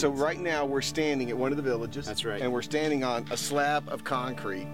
so right now we're standing at one of the villages. That's right. And we're standing on a slab of concrete,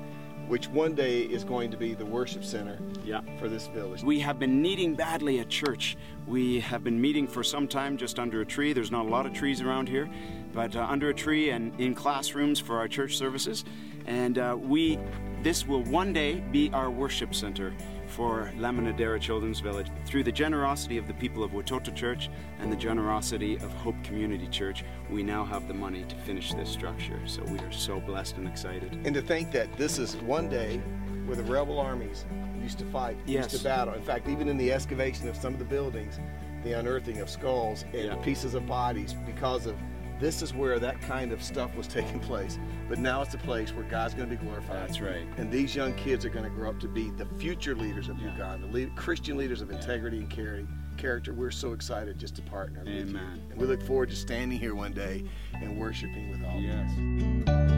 which one day is going to be the worship center Yeah. for this village. We have been needing badly a church. We have been meeting for some time just under a tree. There's not a lot of trees around here, but uh, under a tree and in classrooms for our church services. And uh, we, this will one day be our worship center for Laminadera Children's Village. Through the generosity of the people of Watoto Church and the generosity of Hope Community Church, we now have the money to finish this structure. So we are so blessed and excited. And to think that this is one day where the rebel armies used to fight, Yes. used to battle. In fact, even in the excavation of some of the buildings, the unearthing of skulls and Yeah. pieces of bodies, because of this is where that kind of stuff was taking place. But now it's a place where God's going to be glorified. That's right. And these young kids are going to grow up to be the future leaders of Yeah. Uganda, lead, Christian leaders of integrity and charity, character. We're so excited just to partner with you. Amen. And we look forward to standing here one day and worshiping with all of you.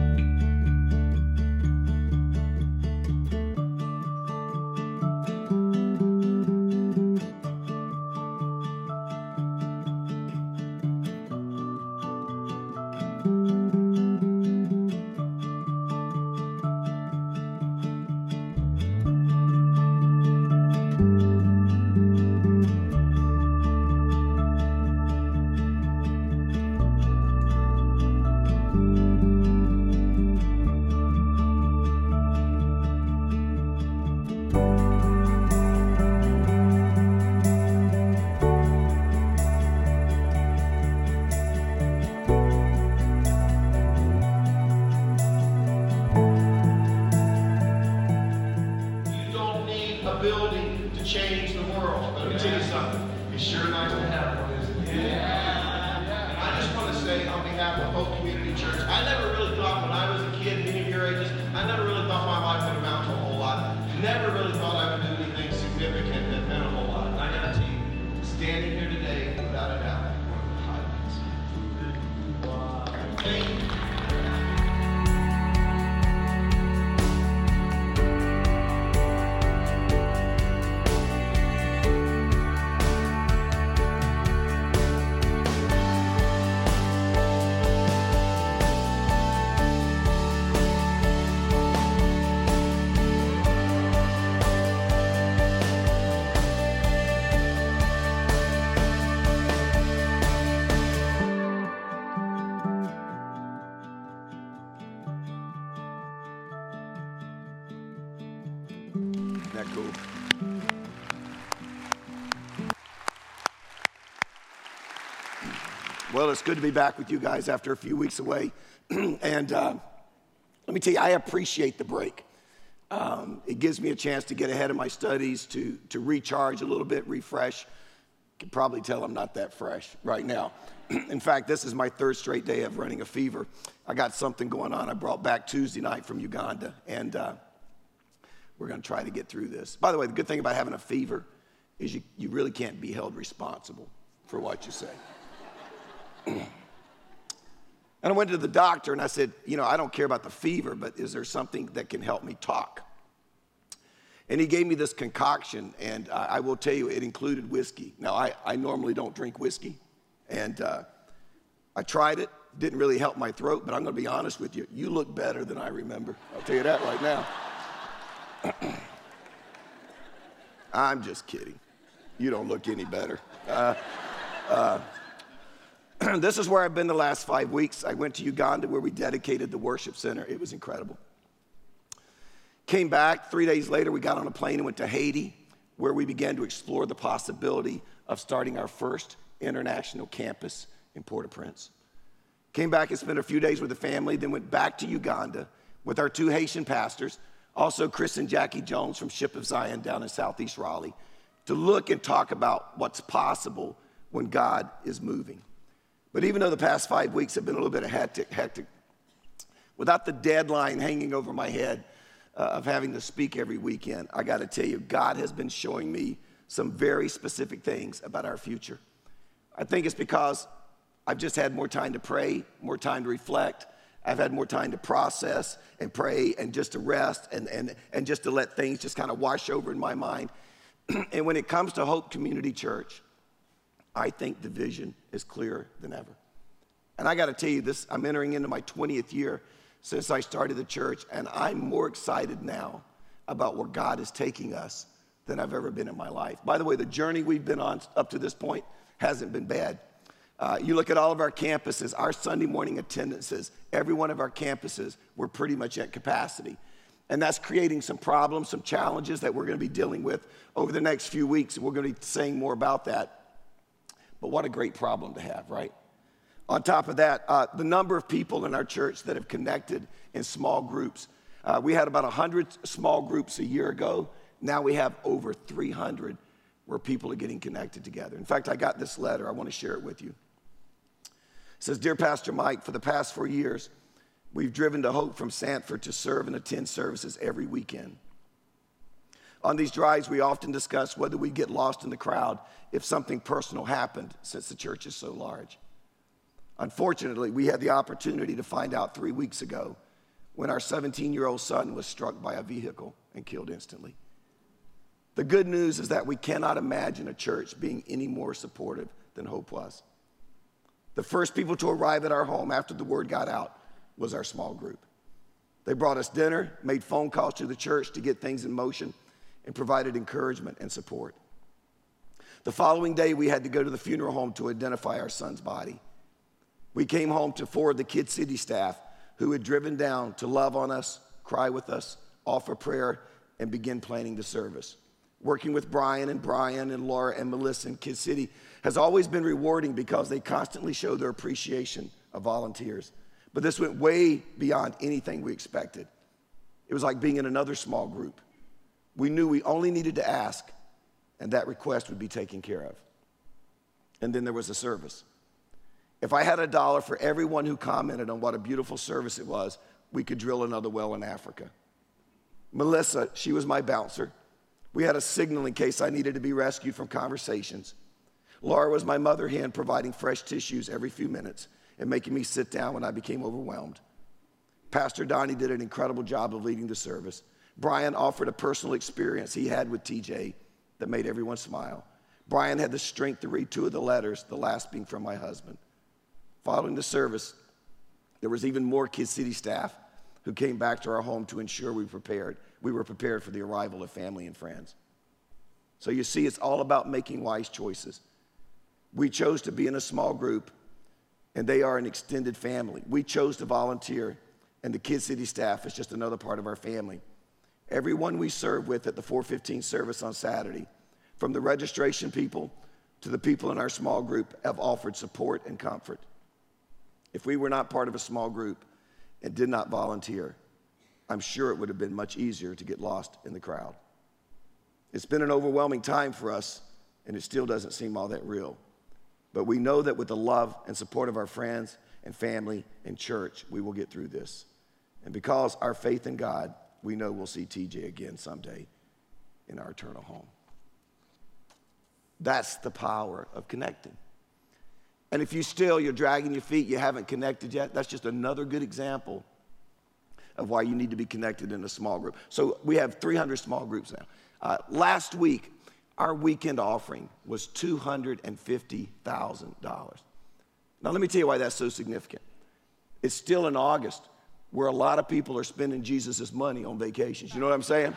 Well, it's good to be back with you guys after a few weeks away. and uh, let me tell you, I appreciate the break. Um, it gives me a chance to get ahead of my studies, to, to recharge a little bit, refresh. You can probably tell I'm not that fresh right now. In fact, this is my third straight day of running a fever. I got something going on I brought back Tuesday night from Uganda. And uh, we're going to try to get through this. By the way, the good thing about having a fever is you, you really can't be held responsible for what you say. and I went to the doctor and I said, You know, I don't care about the fever, but is there something that can help me talk? And he gave me this concoction, and uh, I will tell you, it included whiskey. Now, I, I normally don't drink whiskey, and uh, I tried it, didn't really help my throat, but I'm going to be honest with you. You look better than I remember. I'll tell you that right now. I'm just kidding. You don't look any better. Uh, uh, this is where I've been the last five weeks. I went to Uganda where we dedicated the worship center. It was incredible. Came back, three days later, we got on a plane and went to Haiti, where we began to explore the possibility of starting our first international campus in Port au Prince. Came back and spent a few days with the family, then went back to Uganda with our two Haitian pastors, also Chris and Jackie Jones from Ship of Zion down in Southeast Raleigh, to look and talk about what's possible when God is moving. But even though the past five weeks have been a little bit of hectic, hectic without the deadline hanging over my head uh, of having to speak every weekend, I got to tell you, God has been showing me some very specific things about our future. I think it's because I've just had more time to pray, more time to reflect. I've had more time to process and pray and just to rest and, and, and just to let things just kind of wash over in my mind. and when it comes to Hope Community Church, I think the vision is clearer than ever. And I got to tell you this, I'm entering into my 20th year since I started the church, and I'm more excited now about where God is taking us than I've ever been in my life. By the way, the journey we've been on up to this point hasn't been bad. Uh, you look at all of our campuses, our Sunday morning attendances, every one of our campuses, we're pretty much at capacity. And that's creating some problems, some challenges that we're going to be dealing with over the next few weeks. We're going to be saying more about that. But what a great problem to have, right? On top of that, uh, the number of people in our church that have connected in small groups. Uh, we had about 100 small groups a year ago. Now we have over 300 where people are getting connected together. In fact, I got this letter. I want to share it with you. It says Dear Pastor Mike, for the past four years, We've driven to Hope from Sanford to serve and attend services every weekend. On these drives, we often discuss whether we get lost in the crowd if something personal happened since the church is so large. Unfortunately, we had the opportunity to find out three weeks ago when our 17 year old son was struck by a vehicle and killed instantly. The good news is that we cannot imagine a church being any more supportive than Hope was. The first people to arrive at our home after the word got out was our small group. They brought us dinner, made phone calls to the church to get things in motion, and provided encouragement and support. The following day, we had to go to the funeral home to identify our son's body. We came home to four of the Kid City staff who had driven down to love on us, cry with us, offer prayer, and begin planning the service. Working with Brian and Brian and Laura and Melissa in Kid City has always been rewarding because they constantly show their appreciation of volunteers. But this went way beyond anything we expected. It was like being in another small group. We knew we only needed to ask, and that request would be taken care of. And then there was a service. If I had a dollar for everyone who commented on what a beautiful service it was, we could drill another well in Africa. Melissa, she was my bouncer. We had a signal in case I needed to be rescued from conversations. Laura was my mother hen, providing fresh tissues every few minutes and making me sit down when I became overwhelmed. Pastor Donnie did an incredible job of leading the service. Brian offered a personal experience he had with TJ that made everyone smile. Brian had the strength to read two of the letters, the last being from my husband. Following the service, there was even more Kid City staff who came back to our home to ensure we prepared. We were prepared for the arrival of family and friends. So you see, it's all about making wise choices. We chose to be in a small group and they are an extended family. We chose to volunteer, and the Kid City staff is just another part of our family. Everyone we serve with at the 415 service on Saturday, from the registration people to the people in our small group, have offered support and comfort. If we were not part of a small group and did not volunteer, I'm sure it would have been much easier to get lost in the crowd. It's been an overwhelming time for us, and it still doesn't seem all that real. But we know that with the love and support of our friends and family and church, we will get through this. And because our faith in God, we know we'll see TJ again someday in our eternal home. That's the power of connecting. And if you still, you're dragging your feet, you haven't connected yet, that's just another good example of why you need to be connected in a small group. So we have 300 small groups now. Uh, last week, our weekend offering was $250,000. Now, let me tell you why that's so significant. It's still in August where a lot of people are spending Jesus' money on vacations. You know what I'm saying?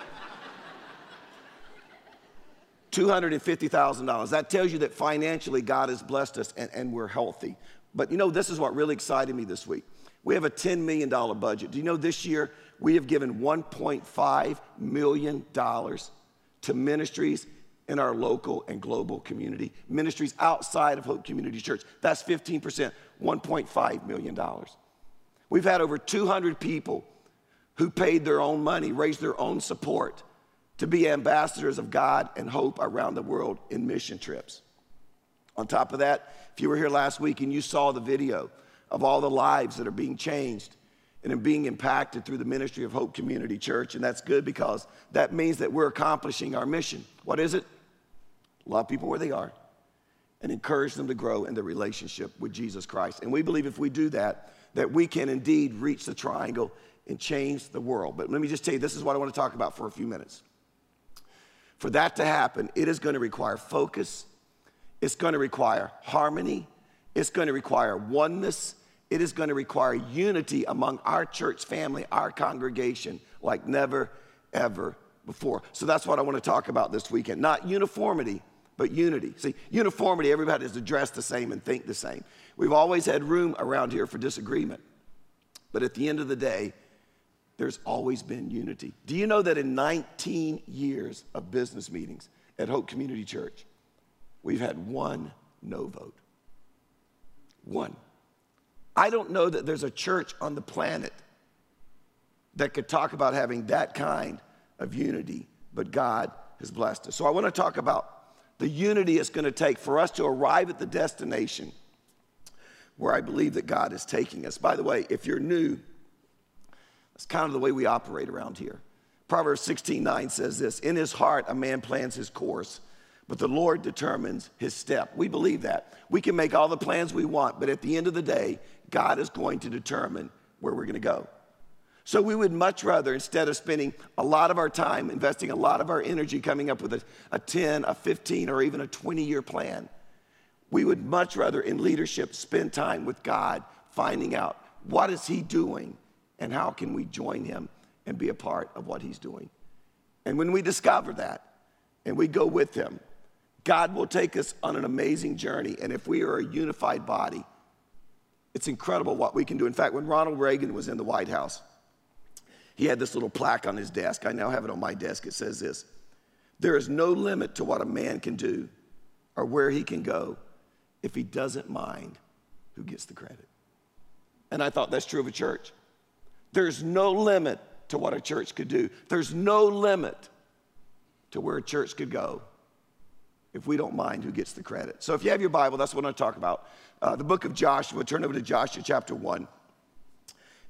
$250,000. That tells you that financially God has blessed us and, and we're healthy. But you know, this is what really excited me this week. We have a $10 million budget. Do you know this year we have given $1.5 million to ministries in our local and global community, ministries outside of Hope Community Church. That's 15%, $1.5 million. We've had over 200 people who paid their own money, raised their own support to be ambassadors of God and hope around the world in mission trips. On top of that, if you were here last week and you saw the video of all the lives that are being changed and being impacted through the ministry of Hope Community Church, and that's good because that means that we're accomplishing our mission. What is it? Love people where they are and encourage them to grow in their relationship with Jesus Christ. And we believe if we do that, that we can indeed reach the triangle and change the world. But let me just tell you, this is what I want to talk about for a few minutes. For that to happen, it is going to require focus, it's going to require harmony, it's going to require oneness, it is going to require unity among our church family, our congregation, like never, ever before. So that's what I want to talk about this weekend. Not uniformity, but unity. See, uniformity, everybody is to dress the same and think the same. We've always had room around here for disagreement. But at the end of the day, there's always been unity. Do you know that in 19 years of business meetings at Hope Community Church, we've had one no vote? One. I don't know that there's a church on the planet that could talk about having that kind of unity, but God has blessed us. So I want to talk about the unity it's going to take for us to arrive at the destination where I believe that God is taking us. By the way, if you're new, that's kind of the way we operate around here. Proverbs 16 9 says this In his heart, a man plans his course, but the Lord determines his step. We believe that. We can make all the plans we want, but at the end of the day, God is going to determine where we're going to go. So we would much rather, instead of spending a lot of our time, investing a lot of our energy coming up with a, a 10, a 15, or even a 20 year plan, we would much rather in leadership spend time with God, finding out what is he doing and how can we join him and be a part of what he's doing. And when we discover that and we go with him, God will take us on an amazing journey. And if we are a unified body, it's incredible what we can do. In fact, when Ronald Reagan was in the White House, he had this little plaque on his desk. I now have it on my desk. It says this There is no limit to what a man can do or where he can go if he doesn't mind who gets the credit. And I thought that's true of a church. There's no limit to what a church could do, there's no limit to where a church could go if we don't mind who gets the credit. So if you have your Bible, that's what I'm going to talk about. Uh, the book of Joshua, turn over to Joshua chapter 1.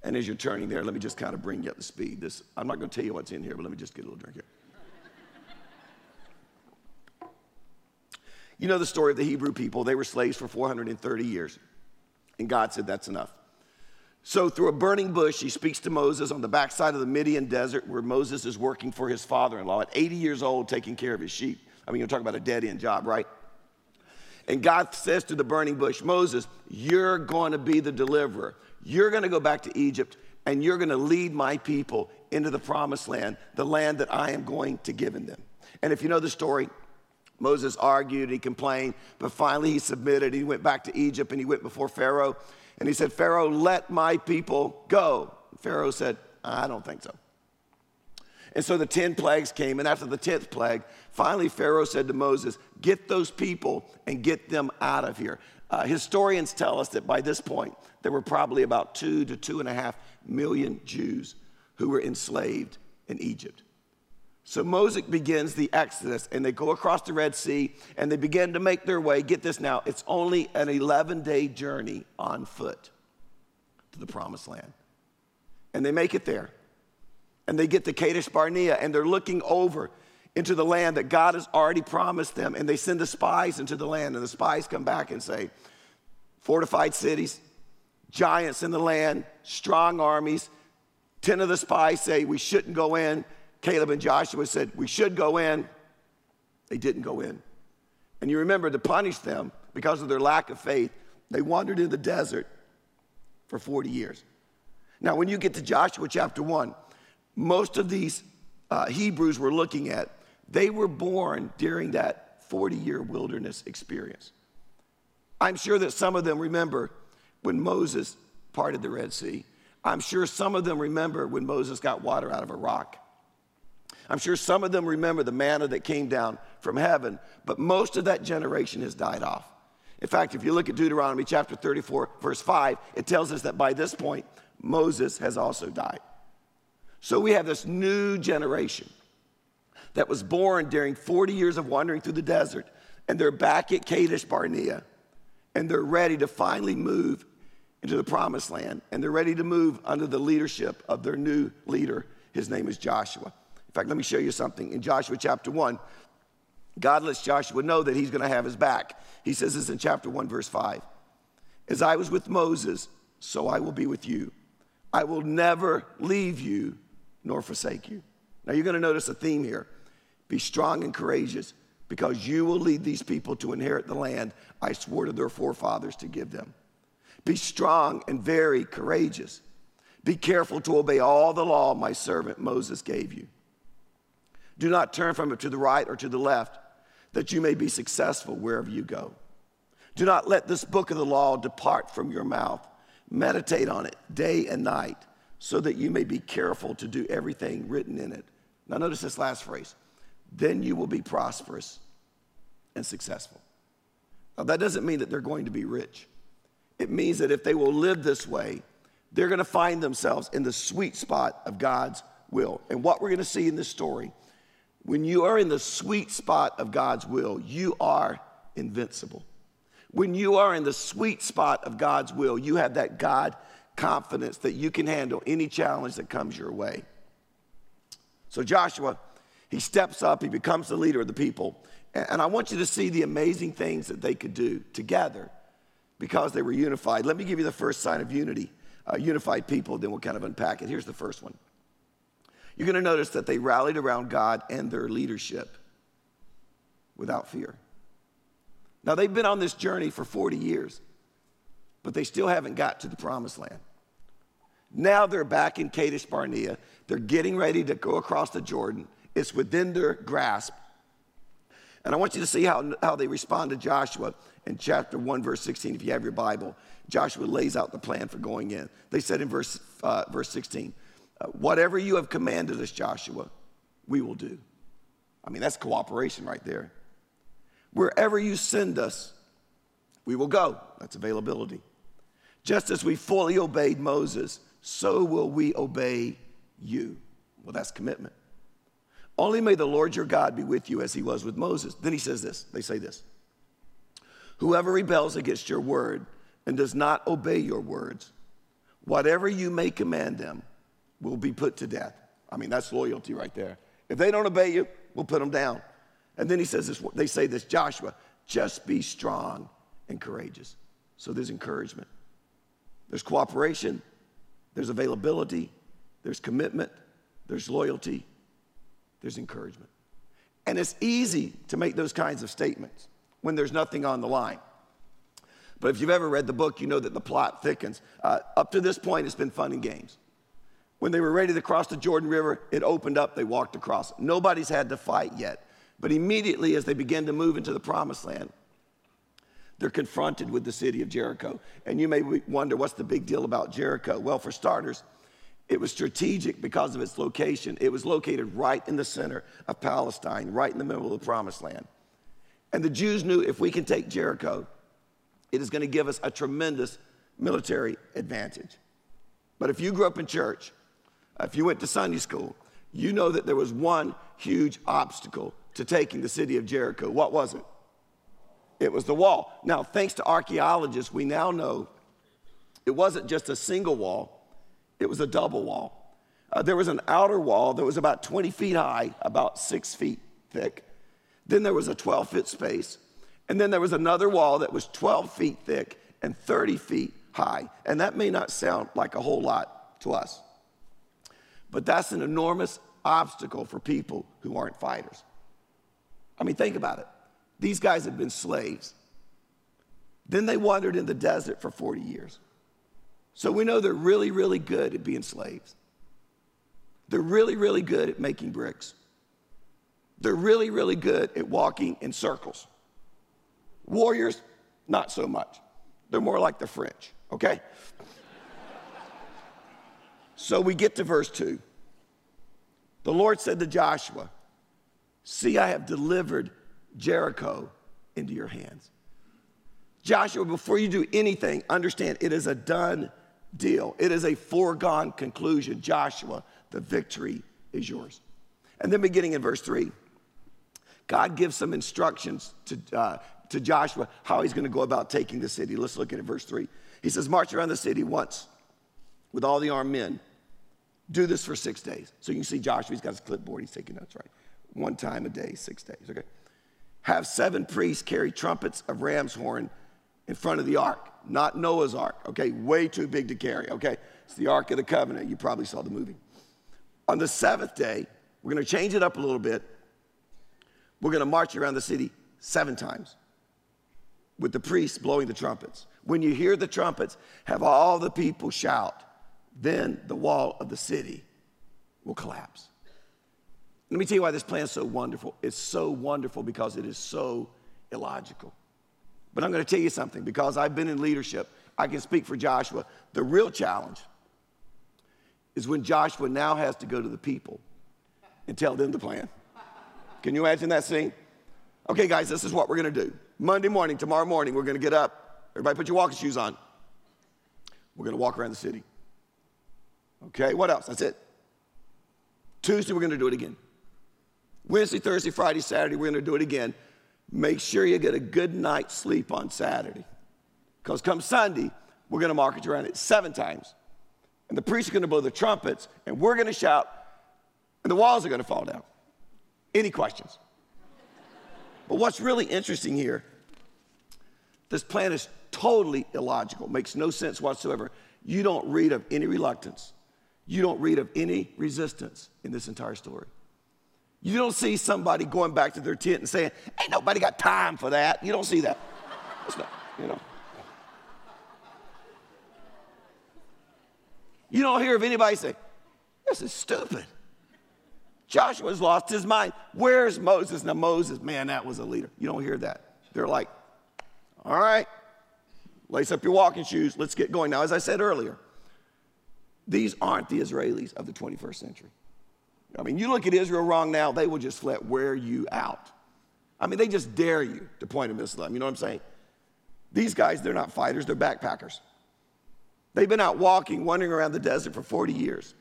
And as you're turning there, let me just kind of bring you up to speed. This, I'm not going to tell you what's in here, but let me just get a little drink here. You know the story of the Hebrew people. They were slaves for 430 years. And God said, That's enough. So, through a burning bush, he speaks to Moses on the backside of the Midian desert where Moses is working for his father in law at 80 years old, taking care of his sheep. I mean, you're talking about a dead end job, right? And God says to the burning bush, Moses, you're going to be the deliverer. You're going to go back to Egypt and you're going to lead my people into the promised land, the land that I am going to give them. And if you know the story, Moses argued, he complained, but finally he submitted. He went back to Egypt and he went before Pharaoh. And he said, Pharaoh, let my people go. Pharaoh said, I don't think so. And so the 10 plagues came, and after the 10th plague, finally Pharaoh said to Moses, Get those people and get them out of here. Uh, historians tell us that by this point, there were probably about two to two and a half million Jews who were enslaved in Egypt. So Moses begins the Exodus, and they go across the Red Sea and they begin to make their way. Get this now, it's only an 11 day journey on foot to the promised land. And they make it there and they get to Kadesh Barnea and they're looking over into the land that God has already promised them. And they send the spies into the land, and the spies come back and say, Fortified cities, giants in the land, strong armies. Ten of the spies say, We shouldn't go in. Caleb and Joshua said, We should go in. They didn't go in. And you remember to punish them because of their lack of faith, they wandered in the desert for 40 years. Now, when you get to Joshua chapter 1, most of these uh, Hebrews we're looking at, they were born during that 40 year wilderness experience. I'm sure that some of them remember when Moses parted the Red Sea. I'm sure some of them remember when Moses got water out of a rock. I'm sure some of them remember the manna that came down from heaven, but most of that generation has died off. In fact, if you look at Deuteronomy chapter 34, verse 5, it tells us that by this point, Moses has also died. So we have this new generation that was born during 40 years of wandering through the desert, and they're back at Kadesh Barnea, and they're ready to finally move into the promised land, and they're ready to move under the leadership of their new leader. His name is Joshua. In fact, let me show you something. In Joshua chapter 1, God lets Joshua know that he's going to have his back. He says this in chapter 1, verse 5 As I was with Moses, so I will be with you. I will never leave you nor forsake you. Now you're going to notice a theme here. Be strong and courageous because you will lead these people to inherit the land I swore to their forefathers to give them. Be strong and very courageous. Be careful to obey all the law my servant Moses gave you. Do not turn from it to the right or to the left, that you may be successful wherever you go. Do not let this book of the law depart from your mouth. Meditate on it day and night, so that you may be careful to do everything written in it. Now, notice this last phrase then you will be prosperous and successful. Now, that doesn't mean that they're going to be rich. It means that if they will live this way, they're going to find themselves in the sweet spot of God's will. And what we're going to see in this story, when you are in the sweet spot of God's will, you are invincible. When you are in the sweet spot of God's will, you have that God confidence that you can handle any challenge that comes your way. So Joshua, he steps up, he becomes the leader of the people. And I want you to see the amazing things that they could do together because they were unified. Let me give you the first sign of unity, uh, unified people, then we'll kind of unpack it. Here's the first one. You're going to notice that they rallied around God and their leadership without fear. Now, they've been on this journey for 40 years, but they still haven't got to the promised land. Now they're back in Kadesh Barnea. They're getting ready to go across the Jordan. It's within their grasp. And I want you to see how, how they respond to Joshua in chapter 1, verse 16. If you have your Bible, Joshua lays out the plan for going in. They said in verse, uh, verse 16, uh, Whatever you have commanded us, Joshua, we will do. I mean, that's cooperation right there. Wherever you send us, we will go. That's availability. Just as we fully obeyed Moses, so will we obey you. Well, that's commitment. Only may the Lord your God be with you as he was with Moses. Then he says this they say this Whoever rebels against your word and does not obey your words, whatever you may command them, will be put to death. I mean, that's loyalty right there. If they don't obey you, we'll put them down. And then he says this, they say this, Joshua, just be strong and courageous. So there's encouragement. There's cooperation, there's availability, there's commitment, there's loyalty, there's encouragement. And it's easy to make those kinds of statements when there's nothing on the line. But if you've ever read the book, you know that the plot thickens. Uh, up to this point, it's been fun and games. When they were ready to cross the Jordan River, it opened up, they walked across. Nobody's had to fight yet. But immediately, as they begin to move into the promised land, they're confronted with the city of Jericho. And you may wonder, what's the big deal about Jericho? Well, for starters, it was strategic because of its location. It was located right in the center of Palestine, right in the middle of the promised land. And the Jews knew if we can take Jericho, it is going to give us a tremendous military advantage. But if you grew up in church, if you went to Sunday school, you know that there was one huge obstacle to taking the city of Jericho. What was it? It was the wall. Now, thanks to archaeologists, we now know it wasn't just a single wall, it was a double wall. Uh, there was an outer wall that was about 20 feet high, about six feet thick. Then there was a 12 foot space. And then there was another wall that was 12 feet thick and 30 feet high. And that may not sound like a whole lot to us, but that's an enormous obstacle for people who aren't fighters. I mean, think about it. These guys had been slaves. Then they wandered in the desert for 40 years. So we know they're really, really good at being slaves. They're really, really good at making bricks. They're really, really good at walking in circles. Warriors, not so much. They're more like the French, okay? So we get to verse 2. The Lord said to Joshua, See, I have delivered Jericho into your hands. Joshua, before you do anything, understand it is a done deal. It is a foregone conclusion. Joshua, the victory is yours. And then beginning in verse 3, God gives some instructions to, uh, to Joshua how he's going to go about taking the city. Let's look at it, verse 3. He says, March around the city once with all the armed men. Do this for six days. So you can see Joshua, he's got his clipboard, he's taking notes, right? One time a day, six days, okay? Have seven priests carry trumpets of ram's horn in front of the ark not Noah's ark, okay? Way too big to carry, okay? It's the Ark of the Covenant. You probably saw the movie. On the seventh day, we're gonna change it up a little bit. We're gonna march around the city seven times. with the priests blowing the trumpets. When you hear the trumpets, have all the people shout. Then the wall of the city will collapse. Let me tell you why this plan is so wonderful. It's so wonderful because it is so illogical. But I'm going to tell you something because I've been in leadership. I can speak for Joshua. The real challenge is when Joshua now has to go to the people and tell them the plan. Can you imagine that scene? Okay, guys, this is what we're going to do. Monday morning, tomorrow morning, we're going to get up. Everybody put your walking shoes on. We're going to walk around the city. Okay, what else? That's it. Tuesday, we're going to do it again. Wednesday, Thursday, Friday, Saturday, we're going to do it again. Make sure you get a good night's sleep on Saturday. Because come Sunday, we're going to march around it seven times. And the priests are going to blow the trumpets, and we're going to shout, and the walls are going to fall down. Any questions? But what's really interesting here, this plan is totally illogical, makes no sense whatsoever. You don't read of any reluctance, you don't read of any resistance in this entire story. You don't see somebody going back to their tent and saying, Ain't nobody got time for that. You don't see that. Not, you know. You don't hear of anybody say, This is stupid. Joshua's lost his mind. Where's Moses? Now, Moses, man, that was a leader. You don't hear that. They're like, All right, lace up your walking shoes. Let's get going. Now, as I said earlier, these aren't the Israelis of the 21st century. I mean, you look at Israel wrong now, they will just flat wear you out. I mean, they just dare you to point a missile at them. You know what I'm saying? These guys, they're not fighters, they're backpackers. They've been out walking, wandering around the desert for 40 years.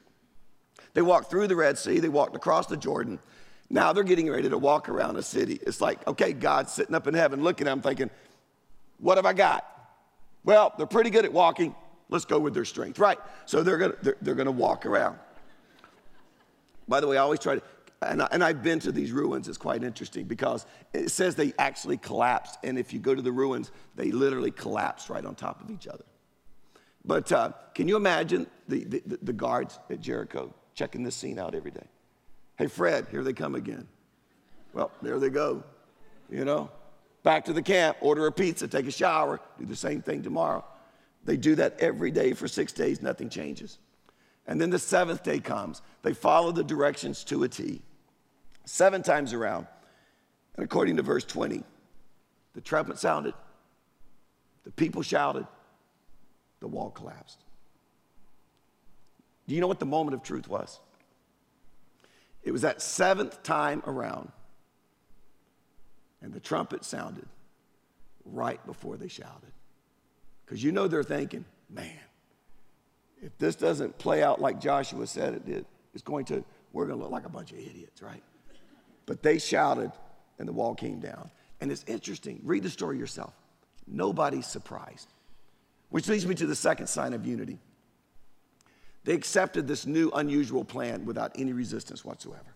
They walked through the Red Sea, they walked across the Jordan. Now they're getting ready to walk around a city. It's like, okay, God's sitting up in heaven looking at them thinking, what have I got? Well, they're pretty good at walking. Let's go with their strength, right? So they're gonna, they're, they're gonna walk around. By the way, I always try to, and, I, I've been to these ruins. It's quite interesting because it says they actually collapsed. And if you go to the ruins, they literally collapsed right on top of each other. But uh, can you imagine the, the, the guards at Jericho checking this scene out every day? Hey, Fred, here they come again. Well, there they go. You know, back to the camp, order a pizza, take a shower, do the same thing tomorrow. They do that every day for six days, nothing changes. And then the seventh day comes. They follow the directions to a T. Seven times around. And according to verse 20, the trumpet sounded, the people shouted, the wall collapsed. Do you know what the moment of truth was? It was that seventh time around, and the trumpet sounded right before they shouted. Because you know they're thinking, man, if this doesn't play out like Joshua said it did, it's going to, we're going to look like a bunch of idiots, right? But they shouted and the wall came down. And it's interesting. Read the story yourself. Nobody's surprised. Which leads me to the second sign of unity. They accepted this new, unusual plan without any resistance whatsoever.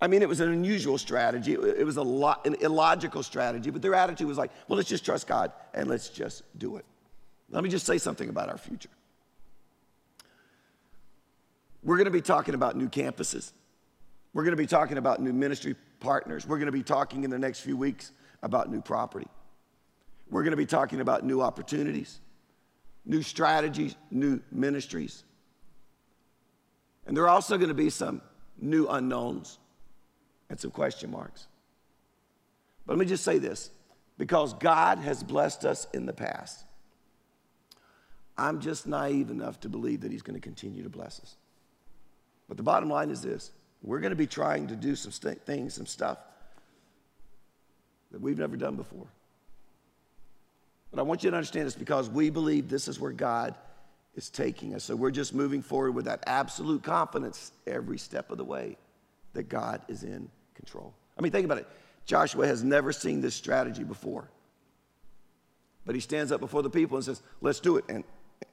I mean, it was an unusual strategy. It was a lot, an illogical strategy, but their attitude was like, well, let's just trust God and let's just do it. Let me just say something about our future. We're going to be talking about new campuses. We're going to be talking about new ministry partners. We're going to be talking in the next few weeks about new property. We're going to be talking about new opportunities, new strategies, new ministries. And there are also going to be some new unknowns and some question marks. But let me just say this because God has blessed us in the past, I'm just naive enough to believe that He's going to continue to bless us. But the bottom line is this we're going to be trying to do some st- things, some stuff that we've never done before. But I want you to understand this because we believe this is where God is taking us. So we're just moving forward with that absolute confidence every step of the way that God is in control. I mean, think about it. Joshua has never seen this strategy before. But he stands up before the people and says, Let's do it. And,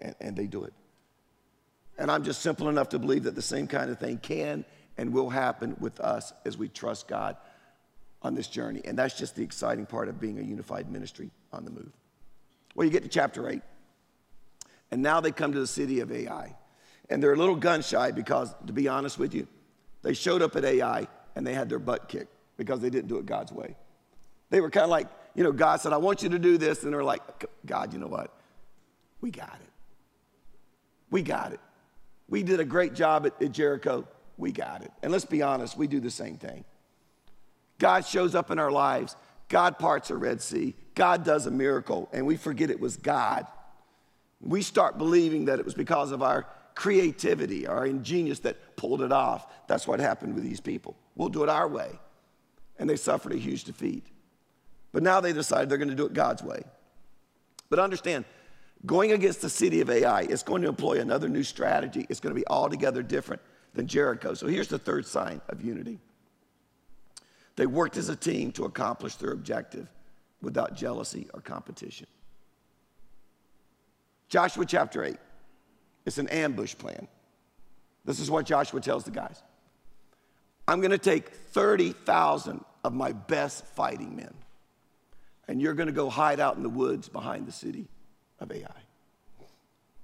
and, and they do it. And I'm just simple enough to believe that the same kind of thing can and will happen with us as we trust God on this journey. And that's just the exciting part of being a unified ministry on the move. Well, you get to chapter 8. And now they come to the city of Ai. And they're a little gun shy because, to be honest with you, they showed up at Ai and they had their butt kicked because they didn't do it God's way. They were kind of like, you know, God said, I want you to do this. And they're like, God, you know what? We got it. We got it. We did a great job at, at Jericho. We got it. And let's be honest, we do the same thing. God shows up in our lives. God parts a Red Sea. God does a miracle, and we forget it was God. We start believing that it was because of our creativity, our ingenious that pulled it off. That's what happened with these people. We'll do it our way. And they suffered a huge defeat. But now they decided they're going to do it God's way. But understand, going against the city of Ai is going to employ another new strategy. It's going to be altogether different than Jericho. So here's the third sign of unity they worked as a team to accomplish their objective without jealousy or competition. Joshua chapter 8. It's an ambush plan. This is what Joshua tells the guys I'm going to take 30,000 of my best fighting men, and you're going to go hide out in the woods behind the city of Ai.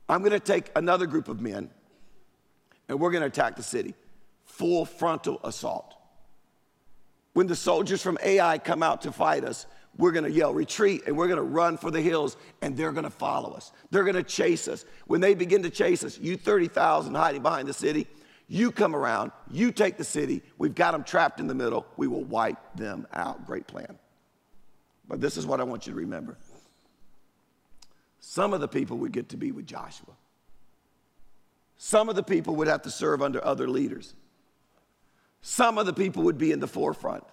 I'm going to take another group of men, and we're going to attack the city. Full frontal assault. When the soldiers from Ai come out to fight us, we're gonna yell retreat and we're gonna run for the hills and they're gonna follow us. They're gonna chase us. When they begin to chase us, you 30,000 hiding behind the city, you come around, you take the city, we've got them trapped in the middle, we will wipe them out. Great plan. But this is what I want you to remember. Some of the people would get to be with Joshua. Some of the people would have to serve under other leaders. Some of the people would be in the forefront.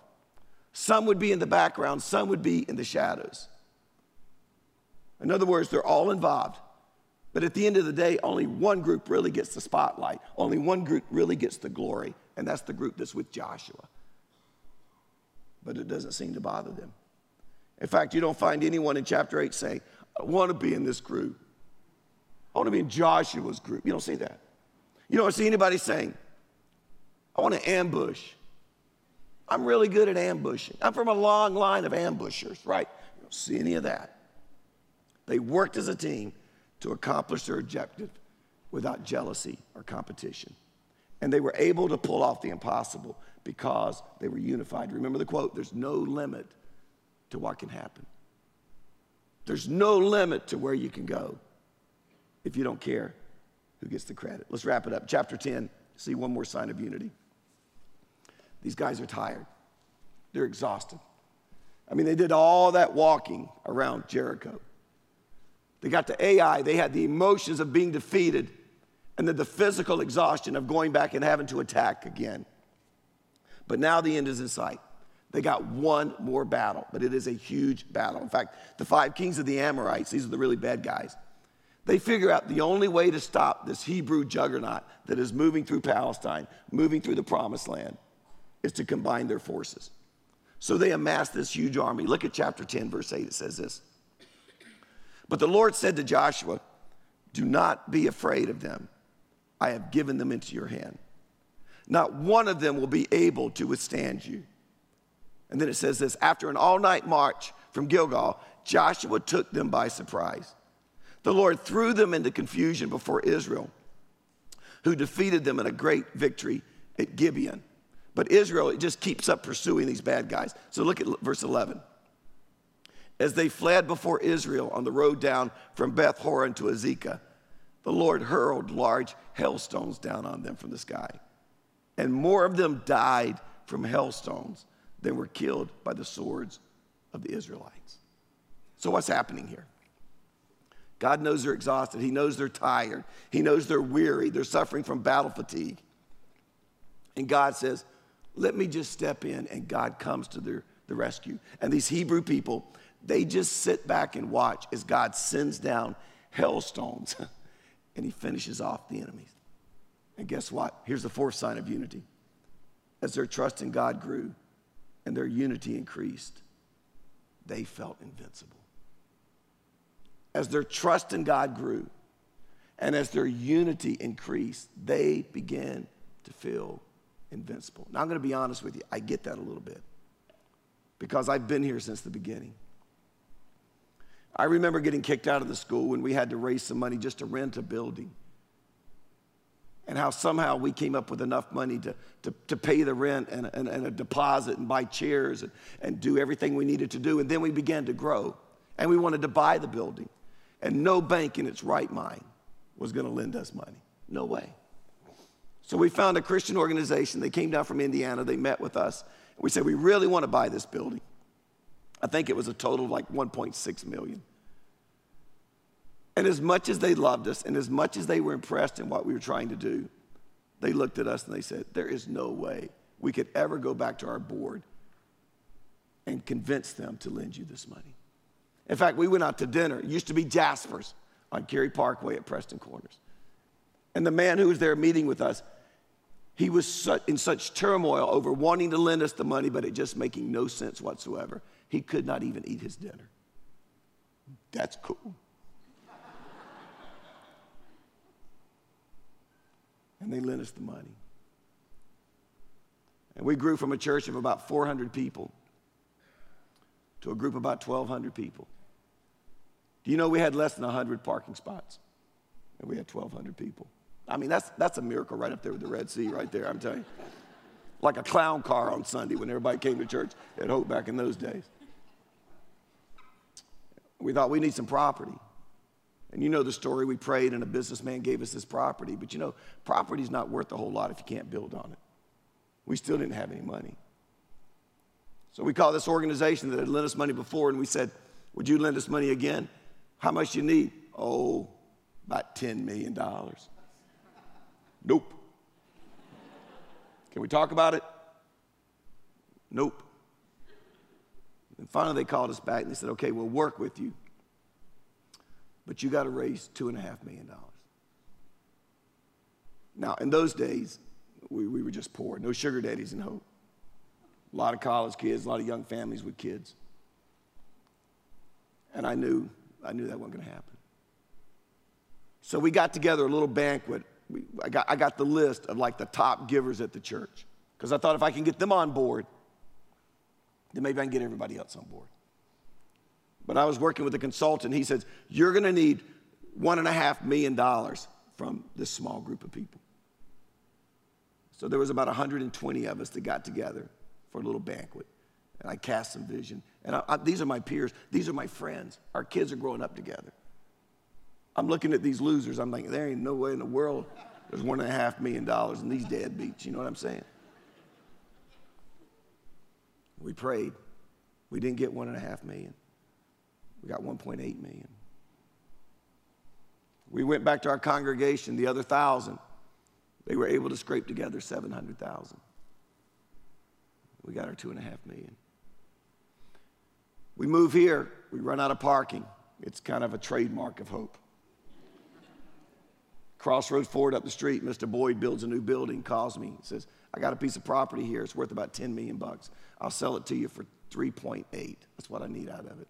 Some would be in the background, some would be in the shadows. In other words, they're all involved. But at the end of the day, only one group really gets the spotlight. Only one group really gets the glory, and that's the group that's with Joshua. But it doesn't seem to bother them. In fact, you don't find anyone in chapter 8 saying, I want to be in this group. I want to be in Joshua's group. You don't see that. You don't see anybody saying, I want to ambush. I'm really good at ambushing. I'm from a long line of ambushers, right? You don't see any of that. They worked as a team to accomplish their objective without jealousy or competition. And they were able to pull off the impossible because they were unified. Remember the quote there's no limit to what can happen. There's no limit to where you can go if you don't care who gets the credit. Let's wrap it up. Chapter 10, see one more sign of unity. These guys are tired, they're exhausted. I mean, they did all that walking around Jericho. They got to Ai, they had the emotions of being defeated and then the physical exhaustion of going back and having to attack again. But now the end is in sight. They got one more battle, but it is a huge battle. In fact, the five kings of the Amorites, these are the really bad guys, they figure out the only way to stop this Hebrew juggernaut that is moving through Palestine, moving through the promised land, is to combine their forces. So they amassed this huge army. Look at chapter 10, verse 8. It says this But the Lord said to Joshua, Do not be afraid of them. I have given them into your hand. Not one of them will be able to withstand you. And then it says this After an all night march from Gilgal, Joshua took them by surprise. The Lord threw them into confusion before Israel, who defeated them in a great victory at Gibeon. But Israel, it just keeps up pursuing these bad guys. So look at verse 11. As they fled before Israel on the road down from Beth Horon to Azekah, the Lord hurled large hailstones down on them from the sky. And more of them died from hailstones than were killed by the swords of the Israelites. So, what's happening here? God knows they're exhausted. He knows they're tired. He knows they're weary. They're suffering from battle fatigue. And God says, let me just step in, and God comes to their, the rescue. And these Hebrew people, they just sit back and watch as God sends down hailstones and he finishes off the enemies. And guess what? Here's the fourth sign of unity. As their trust in God grew and their unity increased, they felt invincible. As their trust in God grew and as their unity increased, they began to feel invincible. Now, I'm going to be honest with you, I get that a little bit because I've been here since the beginning. I remember getting kicked out of the school when we had to raise some money just to rent a building. and how somehow we came up with enough money to, to, to pay the rent and, and, and a deposit and buy chairs and, and do everything we needed to do. And then we began to grow. And we wanted to buy the building. And no bank in its right mind was going to lend us money. No way. So we found a Christian organization. They came down from Indiana. They met with us. We said, We really want to buy this building. I think it was a total of like 1.6 million. And as much as they loved us and as much as they were impressed in what we were trying to do, they looked at us and they said, There is no way we could ever go back to our board and convince them to lend you this money. In fact, we went out to dinner. It used to be Jasper's on Cary Parkway at Preston Corners. And the man who was there meeting with us, he was in such turmoil over wanting to lend us the money, but it just making no sense whatsoever. He could not even eat his dinner. That's cool. and they lent us the money. And we grew from a church of about 400 people to a group of about 1,200 people. Do you know we had less than 100 parking spots? And we had 1,200 people. I mean, that's, that's a miracle right up there with the Red Sea, right there, I'm telling you. Like a clown car on Sunday when everybody came to church at Hope back in those days. We thought we need some property. And you know the story. We prayed, and a businessman gave us this property. But you know, property's not worth a whole lot if you can't build on it. We still didn't have any money. So we called this organization that had lent us money before, and we said, Would you lend us money again? How much you need? Oh, about $10 million. Nope. Can we talk about it? Nope. And finally, they called us back and they said, Okay, we'll work with you but you got to raise two and a half million dollars. Now, in those days, we, we were just poor, no sugar daddies in hope. A lot of college kids, a lot of young families with kids. And I knew, I knew that wasn't going to happen. So we got together a little banquet. We, I, got, I got the list of like the top givers at the church because I thought if I can get them on board, then maybe I can get everybody else on board. But I was working with a consultant. He says, You're going to need one and a half million dollars from this small group of people. So there was about 120 of us that got together for a little banquet. And I cast some vision. And I, I, these are my peers, these are my friends. Our kids are growing up together. I'm looking at these losers. I'm like, there ain't no way in the world there's one and a half million dollars in these deadbeats. You know what I'm saying? We prayed. We didn't get one and a half million. We got 1.8 million. We went back to our congregation, the other thousand. They were able to scrape together 700,000. We got our two and a half million. We move here, we run out of parking. It's kind of a trademark of hope. Crossroads Ford up the street, Mr. Boyd builds a new building, calls me, says, I got a piece of property here. It's worth about 10 million bucks. I'll sell it to you for 3.8. That's what I need out of it.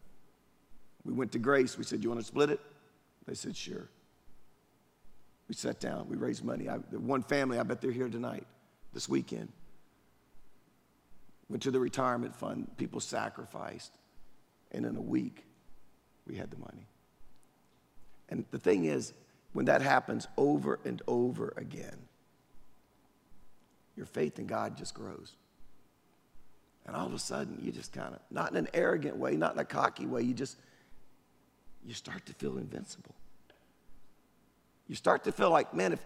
We went to Grace. We said, You want to split it? They said, Sure. We sat down. We raised money. I, one family, I bet they're here tonight, this weekend. Went to the retirement fund. People sacrificed. And in a week, we had the money. And the thing is, when that happens over and over again, your faith in God just grows. And all of a sudden, you just kind of, not in an arrogant way, not in a cocky way, you just, you start to feel invincible. You start to feel like, man, if,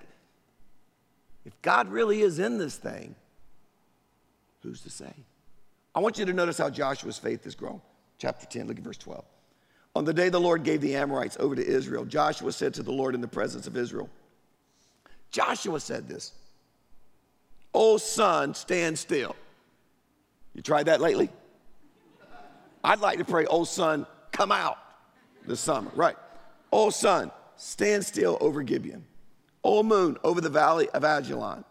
if God really is in this thing, who's to say? I want you to notice how Joshua's faith has grown. Chapter 10, look at verse 12. On the day the Lord gave the Amorites over to Israel, Joshua said to the Lord in the presence of Israel, Joshua said this, Oh, sun, stand still. You tried that lately? I'd like to pray, Oh, sun, come out this summer, right? O sun, stand still over Gibeon. O moon, over the valley of Ajalon.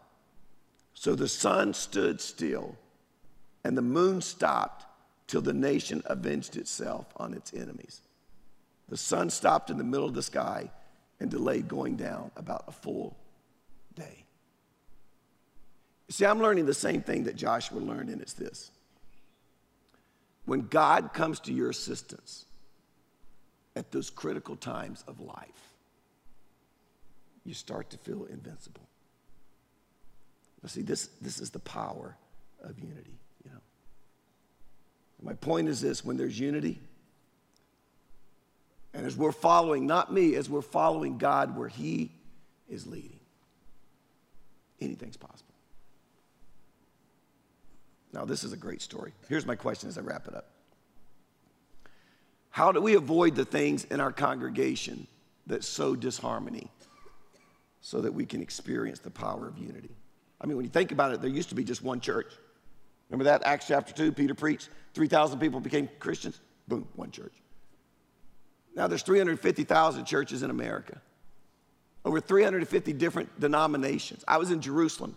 So the sun stood still, and the moon stopped till the nation avenged itself on its enemies. The sun stopped in the middle of the sky and delayed going down about a full day. See, I'm learning the same thing that Joshua learned, and it's this. When God comes to your assistance, at those critical times of life, you start to feel invincible. See, this, this is the power of unity, you know. My point is this when there's unity, and as we're following, not me, as we're following God where He is leading, anything's possible. Now, this is a great story. Here's my question as I wrap it up How do we avoid the things in our congregation that sow disharmony so that we can experience the power of unity? I mean, when you think about it, there used to be just one church. Remember that? Acts chapter 2, Peter preached, 3,000 people became Christians. Boom, one church. Now there's 350,000 churches in America, over 350 different denominations. I was in Jerusalem,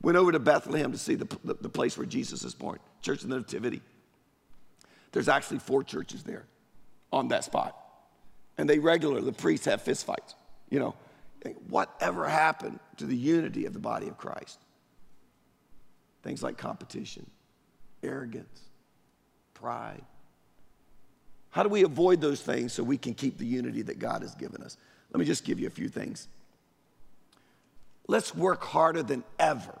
went over to Bethlehem to see the, the, the place where Jesus is born, Church of the Nativity. There's actually four churches there on that spot. And they regularly, the priests have fistfights. You know, whatever happened to the unity of the body of Christ? Things like competition, arrogance, pride. How do we avoid those things so we can keep the unity that God has given us? Let me just give you a few things. Let's work harder than ever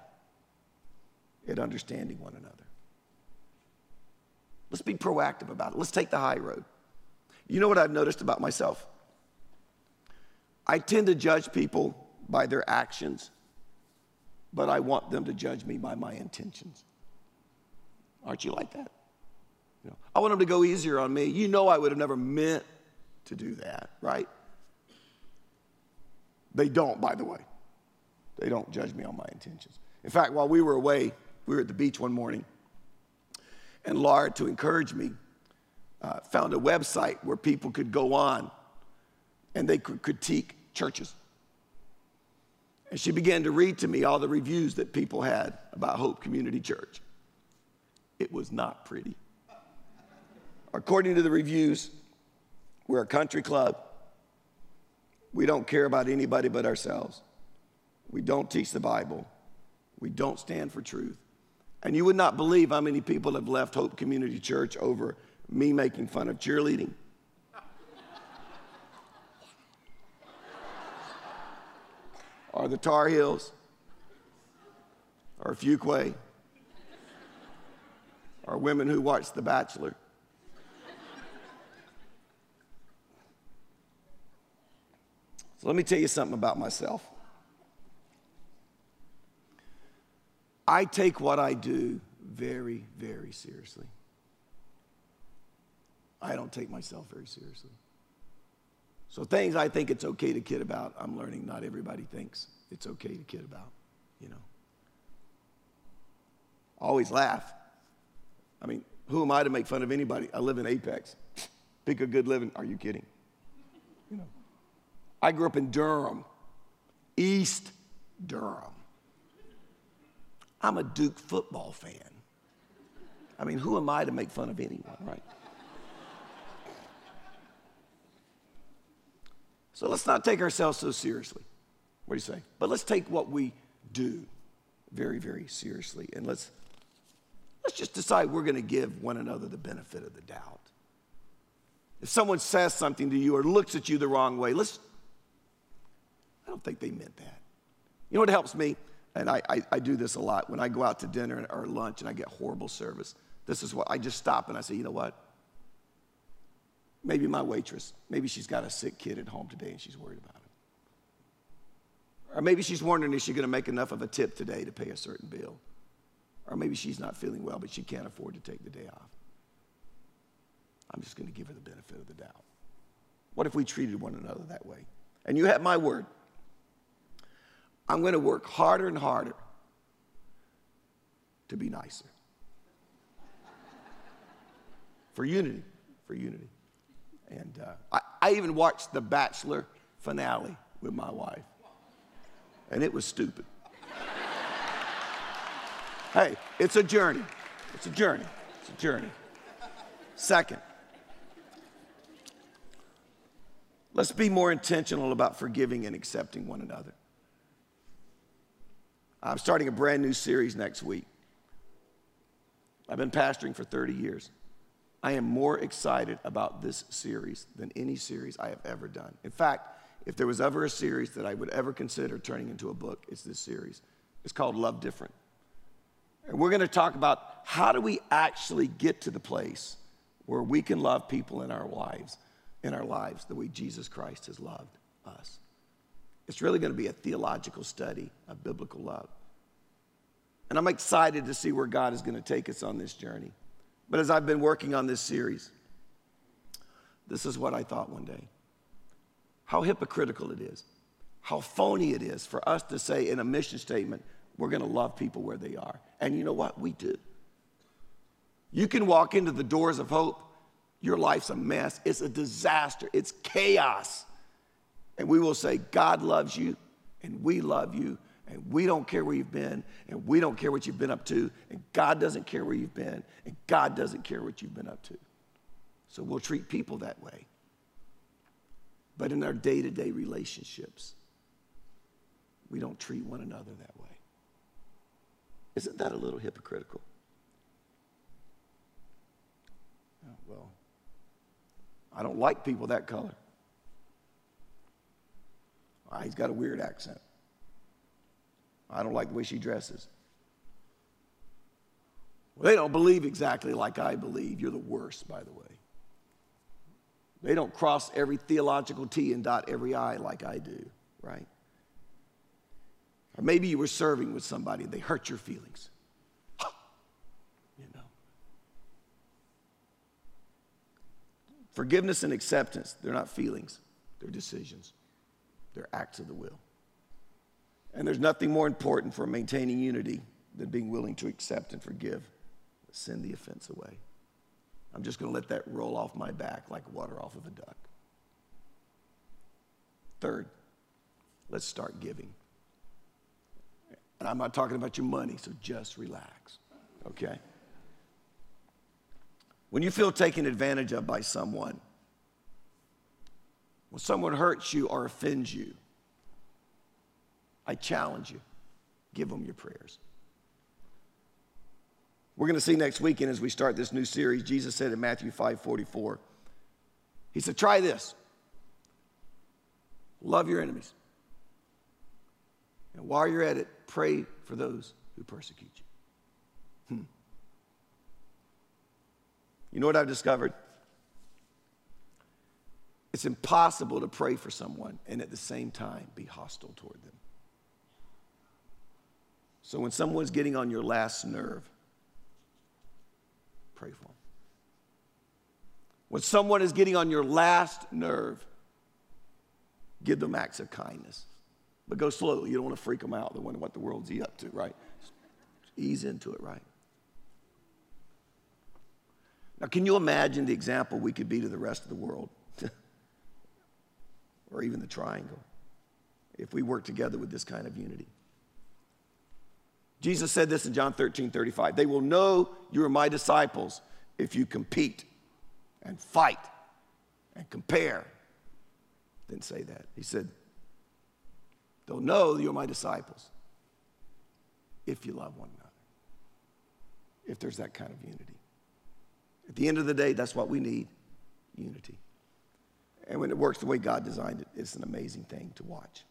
at understanding one another. Let's be proactive about it. Let's take the high road. You know what I've noticed about myself? I tend to judge people by their actions, but I want them to judge me by my intentions. Aren't you like that? You know, I want them to go easier on me. You know, I would have never meant to do that, right? They don't, by the way. They don't judge me on my intentions. In fact, while we were away, we were at the beach one morning, and Laura, to encourage me, uh, found a website where people could go on and they could critique churches. And she began to read to me all the reviews that people had about Hope Community Church. It was not pretty. According to the reviews, we're a country club. We don't care about anybody but ourselves. We don't teach the Bible. We don't stand for truth. And you would not believe how many people have left Hope Community Church over me making fun of cheerleading or the Tar Heels or Fuquay or women who watch The Bachelor. So let me tell you something about myself. I take what I do very, very seriously. I don't take myself very seriously. So things I think it's okay to kid about, I'm learning not everybody thinks it's okay to kid about, you know. Always laugh. I mean, who am I to make fun of anybody? I live in Apex. Pick a good living. Are you kidding? I grew up in Durham, East Durham. I'm a Duke football fan. I mean, who am I to make fun of anyone, right? So let's not take ourselves so seriously. What do you say? But let's take what we do very, very seriously. And let's, let's just decide we're going to give one another the benefit of the doubt. If someone says something to you or looks at you the wrong way, let's, I don't think they meant that. You know what helps me? And I, I, I do this a lot when I go out to dinner or lunch and I get horrible service. This is what I just stop and I say, you know what? Maybe my waitress, maybe she's got a sick kid at home today and she's worried about it. Or maybe she's wondering is she going to make enough of a tip today to pay a certain bill? Or maybe she's not feeling well, but she can't afford to take the day off. I'm just going to give her the benefit of the doubt. What if we treated one another that way? And you have my word. I'm going to work harder and harder to be nicer. For unity, for unity. And uh, I, I even watched The Bachelor finale with my wife, and it was stupid. hey, it's a journey. It's a journey. It's a journey. Second, let's be more intentional about forgiving and accepting one another. I'm starting a brand new series next week. I've been pastoring for 30 years. I am more excited about this series than any series I have ever done. In fact, if there was ever a series that I would ever consider turning into a book, it's this series It's called Love Different. And we're going to talk about how do we actually get to the place where we can love people in our lives, in our lives the way Jesus Christ has loved us. It's really going to be a theological study of biblical love. And I'm excited to see where God is going to take us on this journey. But as I've been working on this series, this is what I thought one day how hypocritical it is, how phony it is for us to say in a mission statement, we're going to love people where they are. And you know what? We do. You can walk into the doors of hope, your life's a mess, it's a disaster, it's chaos. And we will say, God loves you, and we love you, and we don't care where you've been, and we don't care what you've been up to, and God doesn't care where you've been, and God doesn't care what you've been up to. So we'll treat people that way. But in our day to day relationships, we don't treat one another that way. Isn't that a little hypocritical? Oh, well, I don't like people that color. Oh, he's got a weird accent. I don't like the way she dresses. Well, they don't believe exactly like I believe. You're the worst, by the way. They don't cross every theological T and dot every I like I do, right? Or maybe you were serving with somebody and they hurt your feelings. you know. Forgiveness and acceptance, they're not feelings, they're decisions. They're acts of the will. And there's nothing more important for maintaining unity than being willing to accept and forgive, send the offense away. I'm just going to let that roll off my back like water off of a duck. Third, let's start giving. And I'm not talking about your money, so just relax, okay? When you feel taken advantage of by someone, when someone hurts you or offends you, I challenge you give them your prayers. We're going to see next weekend as we start this new series, Jesus said in Matthew 5 44, He said, Try this. Love your enemies. And while you're at it, pray for those who persecute you. Hmm. You know what I've discovered? It's impossible to pray for someone and at the same time be hostile toward them. So when someone's getting on your last nerve, pray for them. When someone is getting on your last nerve, give them acts of kindness. But go slowly. You don't want to freak them out. They wonder what the world's he up to, right? ease into it, right? Now, can you imagine the example we could be to the rest of the world? Or even the triangle if we work together with this kind of unity? Jesus said this in John 13 35. They will know you are my disciples if you compete and fight and compare. Didn't say that. He said, They'll know you're my disciples if you love one another, if there's that kind of unity. At the end of the day, that's what we need unity. And when it works the way God designed it, it's an amazing thing to watch.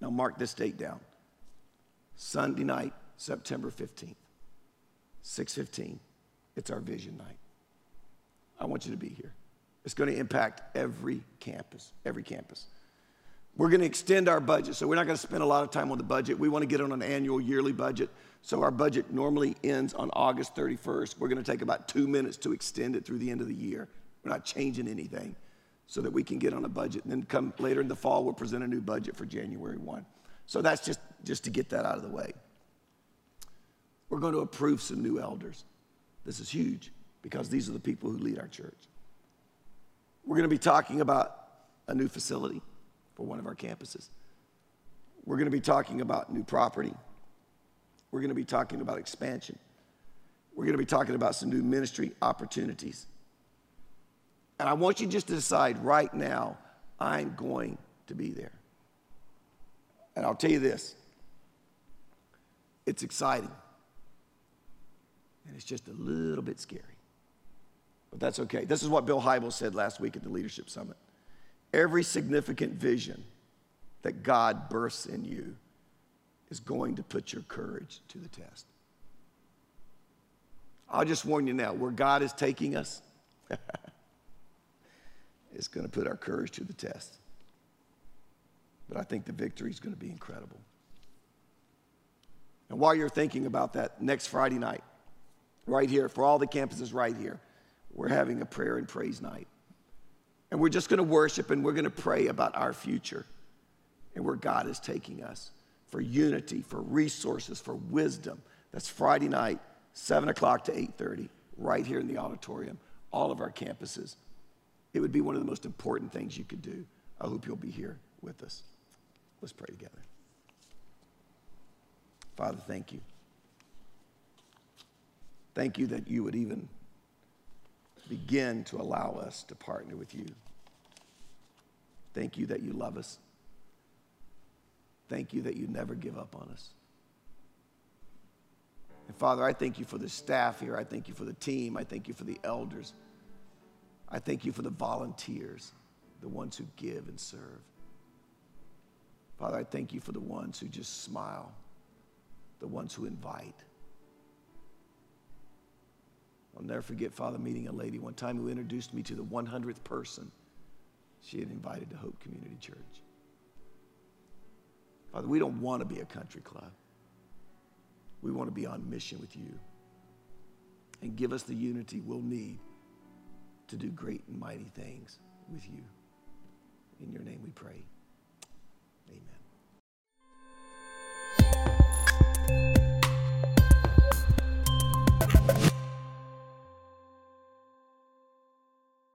Now, mark this date down. Sunday night, September 15th, 6:15. It's our vision night. I want you to be here. It's going to impact every campus, every campus. We're going to extend our budget, so we're not going to spend a lot of time on the budget. We want to get on an annual, yearly budget. So our budget normally ends on August 31st. We're going to take about two minutes to extend it through the end of the year. We're not changing anything so that we can get on a budget. And then come later in the fall, we'll present a new budget for January 1. So that's just, just to get that out of the way. We're going to approve some new elders. This is huge because these are the people who lead our church. We're going to be talking about a new facility for one of our campuses. We're going to be talking about new property. We're going to be talking about expansion. We're going to be talking about some new ministry opportunities. And I want you just to decide right now, I'm going to be there. And I'll tell you this it's exciting. And it's just a little bit scary. But that's okay. This is what Bill Hybels said last week at the Leadership Summit. Every significant vision that God births in you is going to put your courage to the test. I'll just warn you now where God is taking us is going to put our courage to the test. But I think the victory is going to be incredible. And while you're thinking about that, next Friday night, right here, for all the campuses right here, we're having a prayer and praise night. And we're just going to worship and we're going to pray about our future and where God is taking us for unity, for resources, for wisdom. That's Friday night, 7 o'clock to 8.30, right here in the auditorium, all of our campuses. It would be one of the most important things you could do. I hope you'll be here with us. Let's pray together. Father, thank you. Thank you that you would even begin to allow us to partner with you. Thank you that you love us. Thank you that you never give up on us. And Father, I thank you for the staff here. I thank you for the team. I thank you for the elders. I thank you for the volunteers, the ones who give and serve. Father, I thank you for the ones who just smile, the ones who invite. I'll never forget, Father, meeting a lady one time who introduced me to the 100th person she had invited to Hope Community Church. Father, we don't want to be a country club. We want to be on mission with you. And give us the unity we'll need to do great and mighty things with you. In your name we pray.